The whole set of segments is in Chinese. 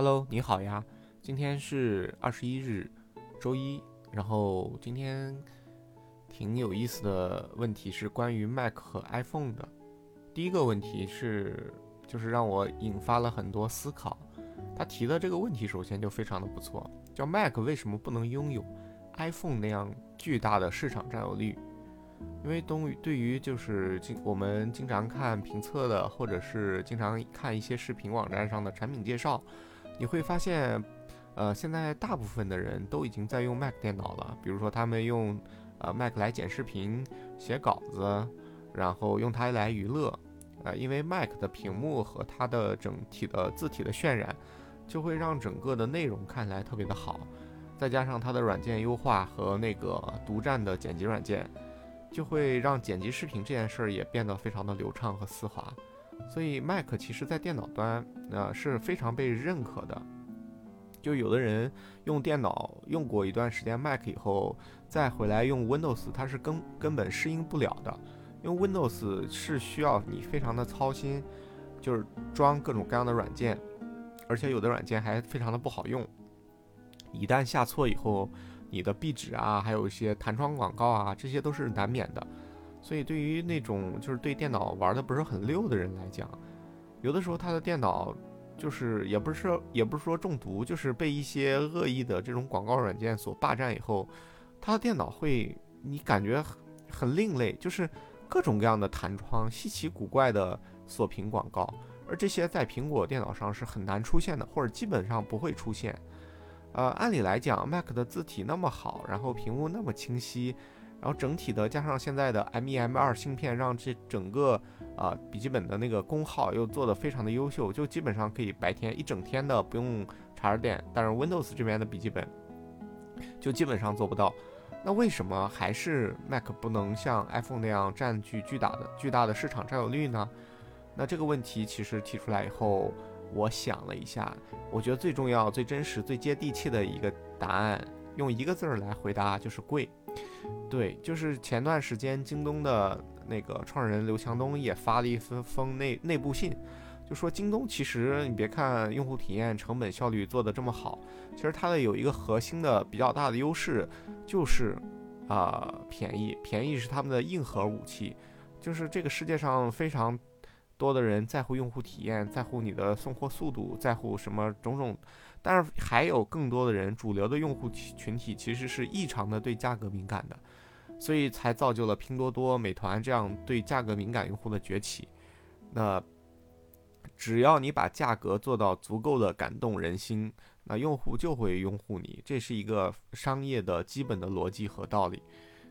Hello，你好呀，今天是二十一日，周一。然后今天挺有意思的问题是关于 Mac 和 iPhone 的。第一个问题是，就是让我引发了很多思考。他提的这个问题首先就非常的不错，叫 Mac 为什么不能拥有 iPhone 那样巨大的市场占有率？因为东对于就是经我们经常看评测的，或者是经常看一些视频网站上的产品介绍，你会发现，呃，现在大部分的人都已经在用 Mac 电脑了。比如说他们用呃 Mac 来剪视频、写稿子，然后用它来娱乐，呃，因为 Mac 的屏幕和它的整体的字体的渲染，就会让整个的内容看起来特别的好，再加上它的软件优化和那个独占的剪辑软件。就会让剪辑视频这件事儿也变得非常的流畅和丝滑，所以 Mac 其实在电脑端呃是非常被认可的。就有的人用电脑用过一段时间 Mac 以后，再回来用 Windows，它是根根本适应不了的，因为 Windows 是需要你非常的操心，就是装各种各样的软件，而且有的软件还非常的不好用，一旦下错以后。你的壁纸啊，还有一些弹窗广告啊，这些都是难免的。所以对于那种就是对电脑玩的不是很溜的人来讲，有的时候他的电脑就是也不是也不是说中毒，就是被一些恶意的这种广告软件所霸占以后，他的电脑会你感觉很另类，就是各种各样的弹窗、稀奇古怪的锁屏广告，而这些在苹果电脑上是很难出现的，或者基本上不会出现。呃，按理来讲，Mac 的字体那么好，然后屏幕那么清晰，然后整体的加上现在的 M1、M2 芯片，让这整个啊笔记本的那个功耗又做得非常的优秀，就基本上可以白天一整天的不用插着电。但是 Windows 这边的笔记本就基本上做不到。那为什么还是 Mac 不能像 iPhone 那样占据巨大的巨大的市场占有率呢？那这个问题其实提出来以后。我想了一下，我觉得最重要、最真实、最接地气的一个答案，用一个字儿来回答就是贵。对，就是前段时间京东的那个创始人刘强东也发了一封封内内部信，就说京东其实你别看用户体验、成本效率做得这么好，其实它的有一个核心的比较大的优势就是啊便宜，便宜是他们的硬核武器，就是这个世界上非常。多的人在乎用户体验，在乎你的送货速度，在乎什么种种，但是还有更多的人，主流的用户群体其实是异常的对价格敏感的，所以才造就了拼多多、美团这样对价格敏感用户的崛起。那只要你把价格做到足够的感动人心，那用户就会拥护你，这是一个商业的基本的逻辑和道理。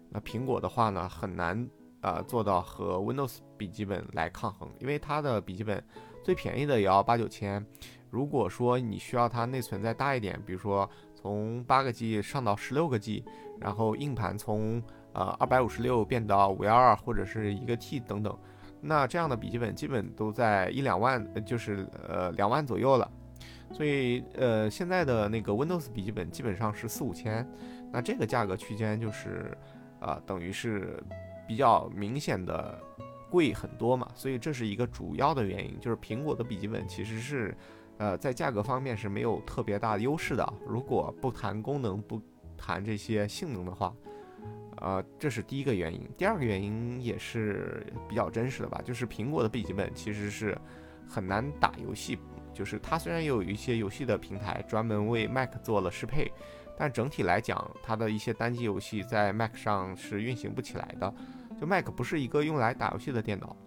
那苹果的话呢，很难。呃，做到和 Windows 笔记本来抗衡，因为它的笔记本最便宜的也要八九千。如果说你需要它内存再大一点，比如说从八个 G 上到十六个 G，然后硬盘从呃二百五十六变到五幺二或者是一个 T 等等，那这样的笔记本基本都在一两万，就是呃两万左右了。所以呃现在的那个 Windows 笔记本基本上是四五千，那这个价格区间就是啊等于是。比较明显的贵很多嘛，所以这是一个主要的原因，就是苹果的笔记本其实是，呃，在价格方面是没有特别大的优势的。如果不谈功能，不谈这些性能的话，呃，这是第一个原因。第二个原因也是比较真实的吧，就是苹果的笔记本其实是很难打游戏，就是它虽然有一些游戏的平台专门为 Mac 做了适配。但整体来讲，它的一些单机游戏在 Mac 上是运行不起来的。就 Mac 不是一个用来打游戏的电脑，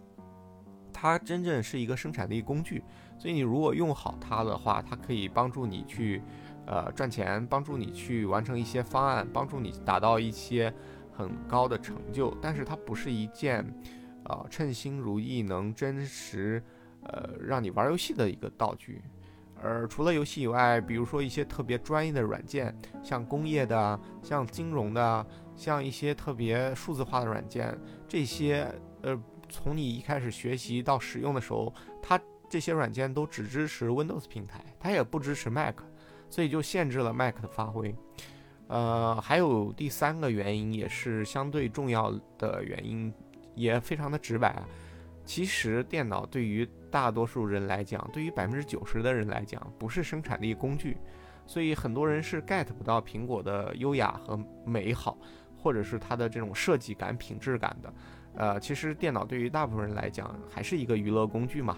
它真正是一个生产力工具。所以你如果用好它的话，它可以帮助你去，呃，赚钱，帮助你去完成一些方案，帮助你达到一些很高的成就。但是它不是一件，呃，称心如意、能真实，呃，让你玩游戏的一个道具。而除了游戏以外，比如说一些特别专业的软件，像工业的、像金融的、像一些特别数字化的软件，这些呃，从你一开始学习到使用的时候，它这些软件都只支持 Windows 平台，它也不支持 Mac，所以就限制了 Mac 的发挥。呃，还有第三个原因，也是相对重要的原因，也非常的直白啊。其实电脑对于大多数人来讲，对于百分之九十的人来讲，不是生产力工具，所以很多人是 get 不到苹果的优雅和美好，或者是它的这种设计感、品质感的。呃，其实电脑对于大部分人来讲，还是一个娱乐工具嘛。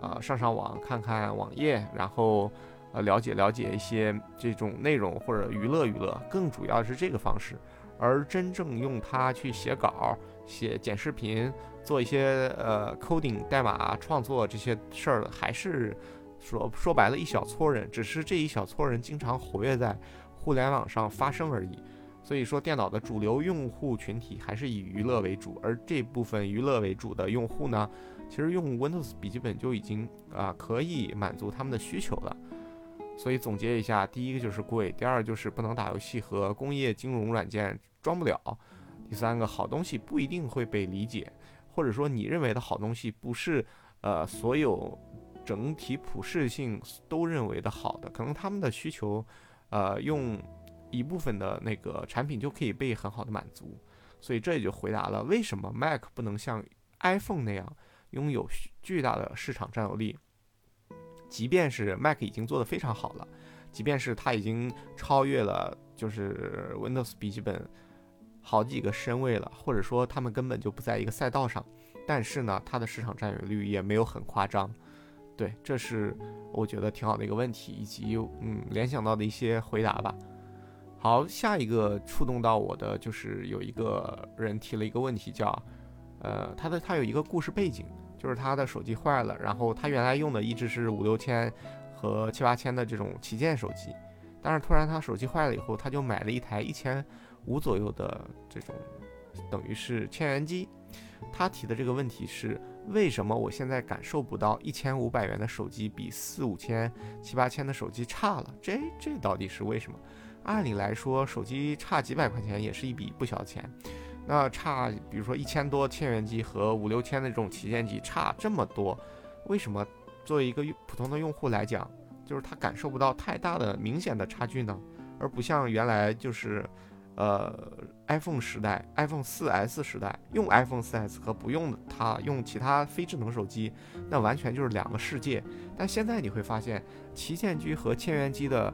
呃，上上网看看网页，然后呃了解了解一些这种内容或者娱乐娱乐，更主要是这个方式。而真正用它去写稿、写剪视频、做一些呃 coding 代码创作这些事儿的，还是说说白了，一小撮人，只是这一小撮人经常活跃在互联网上发声而已。所以说，电脑的主流用户群体还是以娱乐为主，而这部分娱乐为主的用户呢，其实用 Windows 笔记本就已经啊可以满足他们的需求了。所以总结一下，第一个就是贵，第二就是不能打游戏和工业金融软件装不了，第三个好东西不一定会被理解，或者说你认为的好东西不是呃所有整体普适性都认为的好的，可能他们的需求呃用一部分的那个产品就可以被很好的满足，所以这也就回答了为什么 Mac 不能像 iPhone 那样拥有巨大的市场占有力。即便是 Mac 已经做得非常好了，即便是它已经超越了就是 Windows 笔记本好几个身位了，或者说他们根本就不在一个赛道上，但是呢，它的市场占有率也没有很夸张。对，这是我觉得挺好的一个问题，以及嗯联想到的一些回答吧。好，下一个触动到我的就是有一个人提了一个问题，叫呃他的他有一个故事背景。就是他的手机坏了，然后他原来用的一直是五六千和七八千的这种旗舰手机，但是突然他手机坏了以后，他就买了一台一千五左右的这种，等于是千元机。他提的这个问题是：为什么我现在感受不到一千五百元的手机比四五千、七八千的手机差了？这这到底是为什么？按理来说，手机差几百块钱也是一笔不小的钱。那差，比如说一千多千元机和五六千的这种旗舰机差这么多，为什么作为一个普通的用户来讲，就是他感受不到太大的明显的差距呢？而不像原来就是，呃，iPhone 时代，iPhone 4S 时代，用 iPhone 4S 和不用它用其他非智能手机，那完全就是两个世界。但现在你会发现，旗舰机和千元机的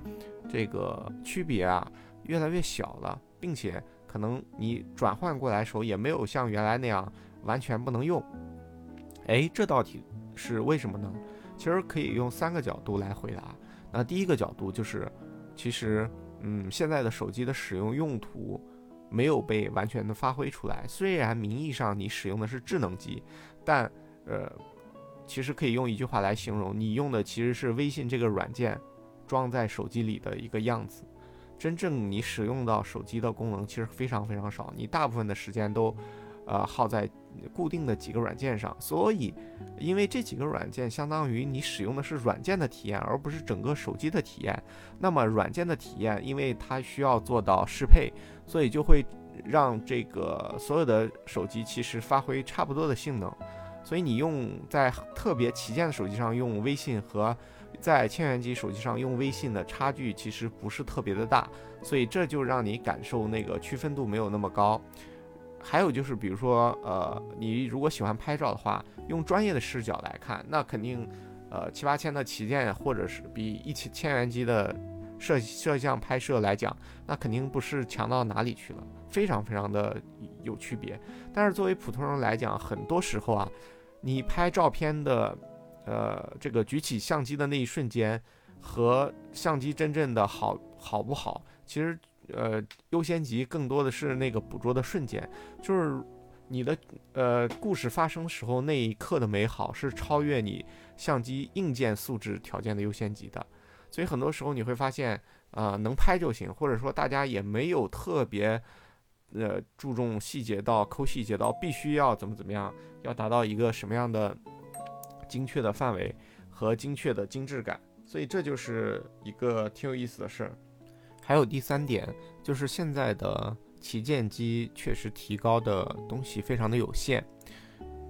这个区别啊，越来越小了，并且。可能你转换过来的时候也没有像原来那样完全不能用，哎，这道题是为什么呢？其实可以用三个角度来回答。那第一个角度就是，其实，嗯，现在的手机的使用用途没有被完全的发挥出来。虽然名义上你使用的是智能机，但，呃，其实可以用一句话来形容，你用的其实是微信这个软件装在手机里的一个样子。真正你使用到手机的功能其实非常非常少，你大部分的时间都，呃，耗在固定的几个软件上。所以，因为这几个软件相当于你使用的是软件的体验，而不是整个手机的体验。那么，软件的体验，因为它需要做到适配，所以就会让这个所有的手机其实发挥差不多的性能。所以，你用在特别旗舰的手机上用微信和。在千元机手机上用微信的差距其实不是特别的大，所以这就让你感受那个区分度没有那么高。还有就是，比如说，呃，你如果喜欢拍照的话，用专业的视角来看，那肯定，呃，七八千的旗舰或者是比一千千元机的摄摄像拍摄来讲，那肯定不是强到哪里去了，非常非常的有区别。但是作为普通人来讲，很多时候啊，你拍照片的。呃，这个举起相机的那一瞬间，和相机真正的好好不好，其实呃优先级更多的是那个捕捉的瞬间，就是你的呃故事发生时候那一刻的美好是超越你相机硬件素质条件的优先级的，所以很多时候你会发现，呃能拍就行，或者说大家也没有特别呃注重细节到抠细节到必须要怎么怎么样，要达到一个什么样的。精确的范围和精确的精致感，所以这就是一个挺有意思的事儿。还有第三点，就是现在的旗舰机确实提高的东西非常的有限，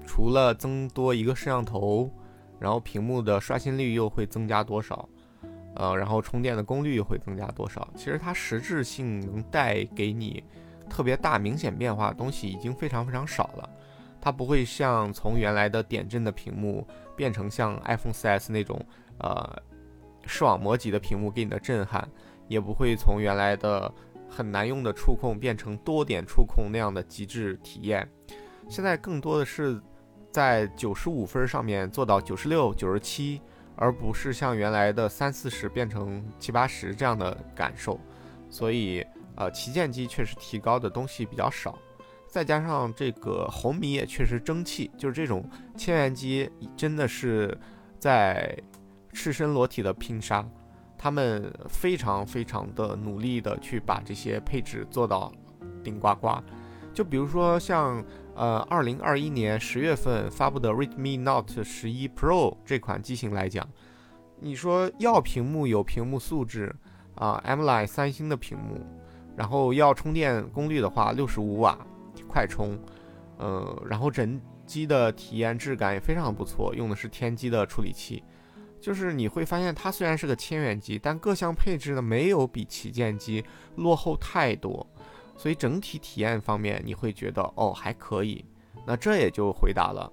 除了增多一个摄像头，然后屏幕的刷新率又会增加多少？呃，然后充电的功率又会增加多少？其实它实质性能带给你特别大明显变化的东西已经非常非常少了。它不会像从原来的点阵的屏幕变成像 iPhone 4S 那种呃视网膜级的屏幕给你的震撼，也不会从原来的很难用的触控变成多点触控那样的极致体验。现在更多的是在九十五分上面做到九十六、九十七。而不是像原来的三四十变成七八十这样的感受，所以呃旗舰机确实提高的东西比较少，再加上这个红米也确实争气，就是这种千元机真的是在赤身裸体的拼杀，他们非常非常的努力的去把这些配置做到顶呱呱，就比如说像。呃，二零二一年十月份发布的 Redmi Note 十一 Pro 这款机型来讲，你说要屏幕有屏幕素质啊，AMOLED 三星的屏幕，然后要充电功率的话，六十五瓦快充，呃，然后整机的体验质感也非常不错，用的是天玑的处理器，就是你会发现它虽然是个千元机，但各项配置呢没有比旗舰机落后太多。所以整体体验方面，你会觉得哦还可以，那这也就回答了，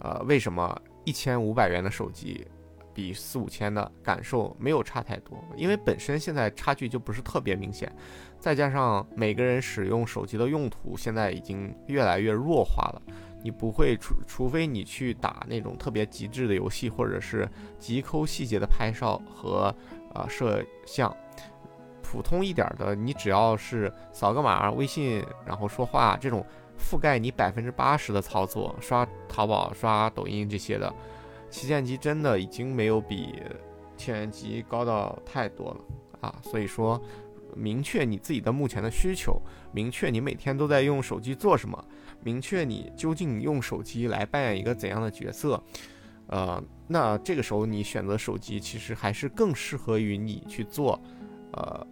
呃，为什么一千五百元的手机比四五千的感受没有差太多？因为本身现在差距就不是特别明显，再加上每个人使用手机的用途现在已经越来越弱化了，你不会除除非你去打那种特别极致的游戏，或者是极抠细节的拍照和呃摄像。普通一点的，你只要是扫个码，微信然后说话，这种覆盖你百分之八十的操作，刷淘宝、刷抖音这些的，旗舰机真的已经没有比千元机高到太多了啊！所以说，明确你自己的目前的需求，明确你每天都在用手机做什么，明确你究竟用手机来扮演一个怎样的角色，呃，那这个时候你选择手机，其实还是更适合于你去做，呃。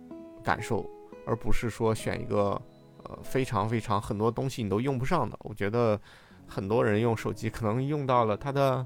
感受，而不是说选一个呃非常非常很多东西你都用不上的。我觉得很多人用手机可能用到了它的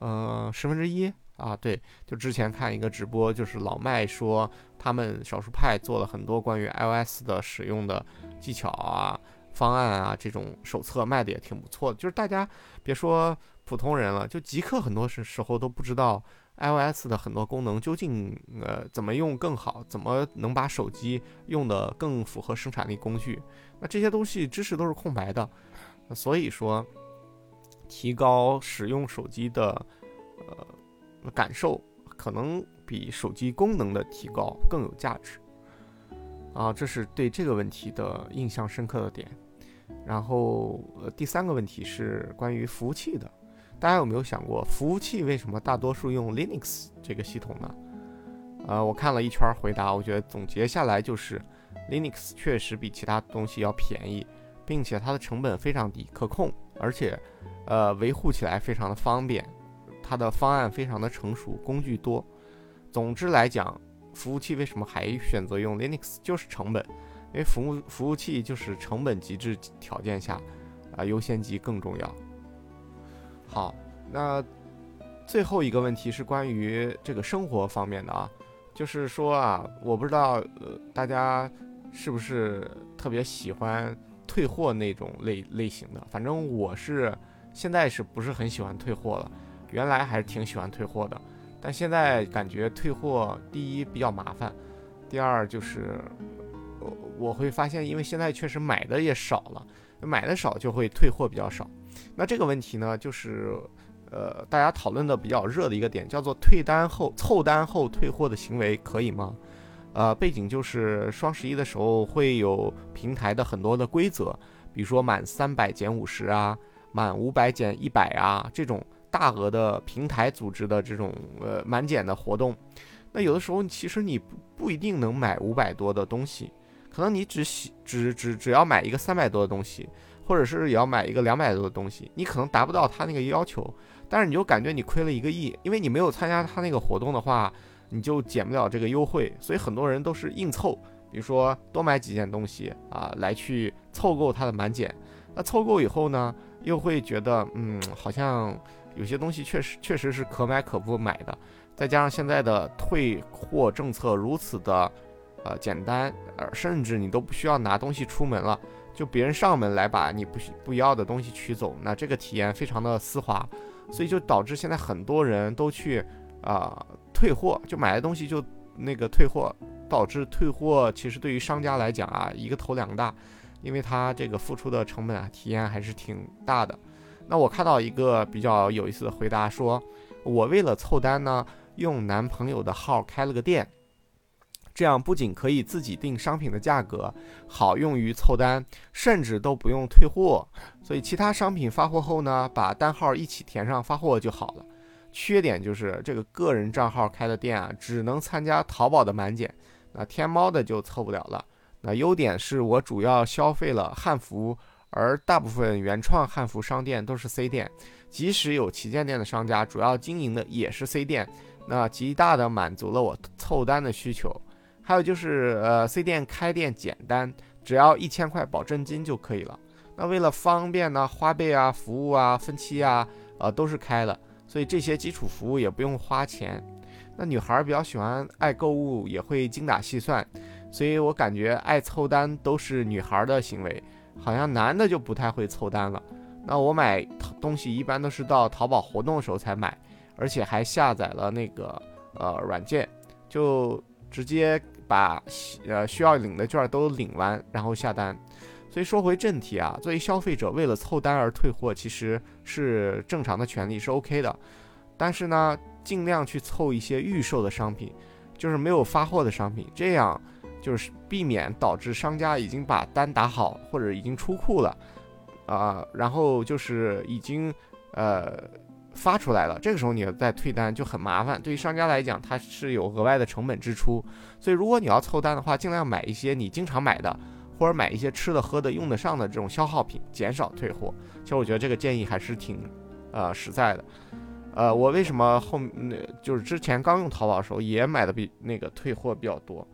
呃十分之一啊。对，就之前看一个直播，就是老麦说他们少数派做了很多关于 iOS 的使用的技巧啊、方案啊，这种手册卖的也挺不错的。就是大家别说普通人了，就极客很多时时候都不知道。iOS 的很多功能究竟呃怎么用更好？怎么能把手机用的更符合生产力工具？那这些东西知识都是空白的，所以说提高使用手机的呃感受，可能比手机功能的提高更有价值啊。这是对这个问题的印象深刻的点。然后呃第三个问题是关于服务器的。大家有没有想过，服务器为什么大多数用 Linux 这个系统呢？呃，我看了一圈回答，我觉得总结下来就是，Linux 确实比其他东西要便宜，并且它的成本非常低，可控，而且，呃，维护起来非常的方便，它的方案非常的成熟，工具多。总之来讲，服务器为什么还选择用 Linux，就是成本，因为服务服务器就是成本极致条件下，啊，优先级更重要。好，那最后一个问题是关于这个生活方面的啊，就是说啊，我不知道呃大家是不是特别喜欢退货那种类类型的，反正我是现在是不是很喜欢退货了，原来还是挺喜欢退货的，但现在感觉退货第一比较麻烦，第二就是我我会发现，因为现在确实买的也少了，买的少就会退货比较少。那这个问题呢，就是，呃，大家讨论的比较热的一个点，叫做退单后凑单后退货的行为可以吗？呃，背景就是双十一的时候会有平台的很多的规则，比如说满三百减五十啊，满五百减一百啊，这种大额的平台组织的这种呃满减的活动。那有的时候其实你不不一定能买五百多的东西，可能你只喜只只只要买一个三百多的东西。或者是也要买一个两百多的东西，你可能达不到他那个要求，但是你就感觉你亏了一个亿，因为你没有参加他那个活动的话，你就减不了这个优惠，所以很多人都是硬凑，比如说多买几件东西啊，来去凑够它的满减。那凑够以后呢，又会觉得嗯，好像有些东西确实确实是可买可不买的，再加上现在的退货政策如此的呃简单，呃，甚至你都不需要拿东西出门了。就别人上门来把你不不要的东西取走，那这个体验非常的丝滑，所以就导致现在很多人都去啊退货，就买的东西就那个退货，导致退货其实对于商家来讲啊一个头两个大，因为他这个付出的成本啊体验还是挺大的。那我看到一个比较有意思的回答，说我为了凑单呢，用男朋友的号开了个店。这样不仅可以自己定商品的价格，好用于凑单，甚至都不用退货。所以其他商品发货后呢，把单号一起填上发货就好了。缺点就是这个个人账号开的店啊，只能参加淘宝的满减，那天猫的就凑不了了。那优点是我主要消费了汉服，而大部分原创汉服商店都是 C 店，即使有旗舰店的商家，主要经营的也是 C 店，那极大的满足了我凑单的需求。还有就是，呃，C 店开店简单，只要一千块保证金就可以了。那为了方便呢，花呗啊、服务啊、分期啊，呃，都是开了，所以这些基础服务也不用花钱。那女孩比较喜欢爱购物，也会精打细算，所以我感觉爱凑单都是女孩的行为，好像男的就不太会凑单了。那我买东西一般都是到淘宝活动的时候才买，而且还下载了那个呃软件，就直接。把呃需要领的券都领完，然后下单。所以说回正题啊，作为消费者为了凑单而退货，其实是正常的权利，是 OK 的。但是呢，尽量去凑一些预售的商品，就是没有发货的商品，这样就是避免导致商家已经把单打好或者已经出库了啊，然后就是已经呃。发出来了，这个时候你再退单就很麻烦。对于商家来讲，它是有额外的成本支出。所以如果你要凑单的话，尽量买一些你经常买的，或者买一些吃的、喝的、用得上的这种消耗品，减少退货。其实我觉得这个建议还是挺，呃，实在的。呃，我为什么后那就是之前刚用淘宝的时候也买的比那个退货比较多，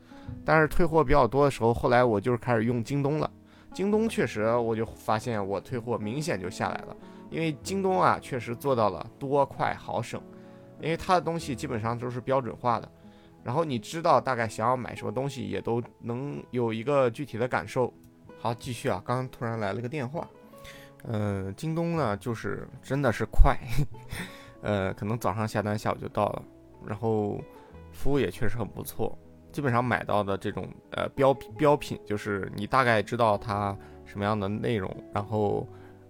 但是退货比较多的时候，后来我就是开始用京东了。京东确实，我就发现我退货明显就下来了。因为京东啊，确实做到了多快好省，因为它的东西基本上都是标准化的，然后你知道大概想要买什么东西，也都能有一个具体的感受。好，继续啊，刚刚突然来了个电话，嗯，京东呢就是真的是快，呃，可能早上下单，下午就到了，然后服务也确实很不错，基本上买到的这种呃标标品，就是你大概知道它什么样的内容，然后。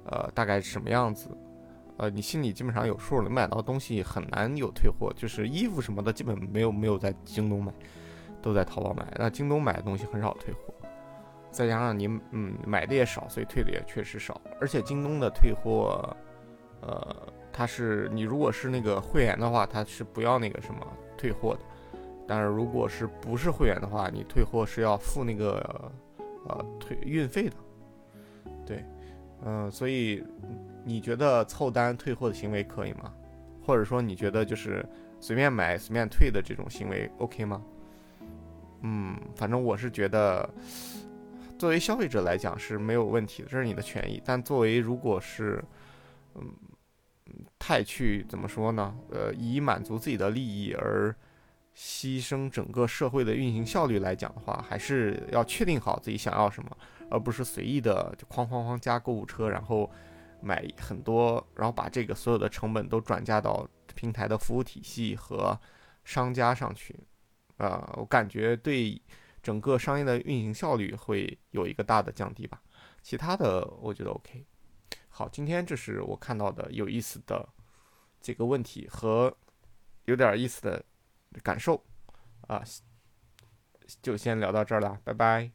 呃，大概什么样子？呃，你心里基本上有数了。买到东西很难有退货，就是衣服什么的，基本没有没有在京东买，都在淘宝买。那京东买的东西很少退货，再加上你嗯买的也少，所以退的也确实少。而且京东的退货，呃，它是你如果是那个会员的话，它是不要那个什么退货的。但是如果是不是会员的话，你退货是要付那个呃退运费的，对。嗯，所以你觉得凑单退货的行为可以吗？或者说你觉得就是随便买随便退的这种行为 OK 吗？嗯，反正我是觉得，作为消费者来讲是没有问题的，这是你的权益。但作为如果是，嗯，太去怎么说呢？呃，以满足自己的利益而牺牲整个社会的运行效率来讲的话，还是要确定好自己想要什么。而不是随意的就哐哐哐加购物车，然后买很多，然后把这个所有的成本都转嫁到平台的服务体系和商家上去，啊，我感觉对整个商业的运行效率会有一个大的降低吧。其他的我觉得 OK。好，今天这是我看到的有意思的这个问题和有点意思的感受啊，就先聊到这儿了，拜拜。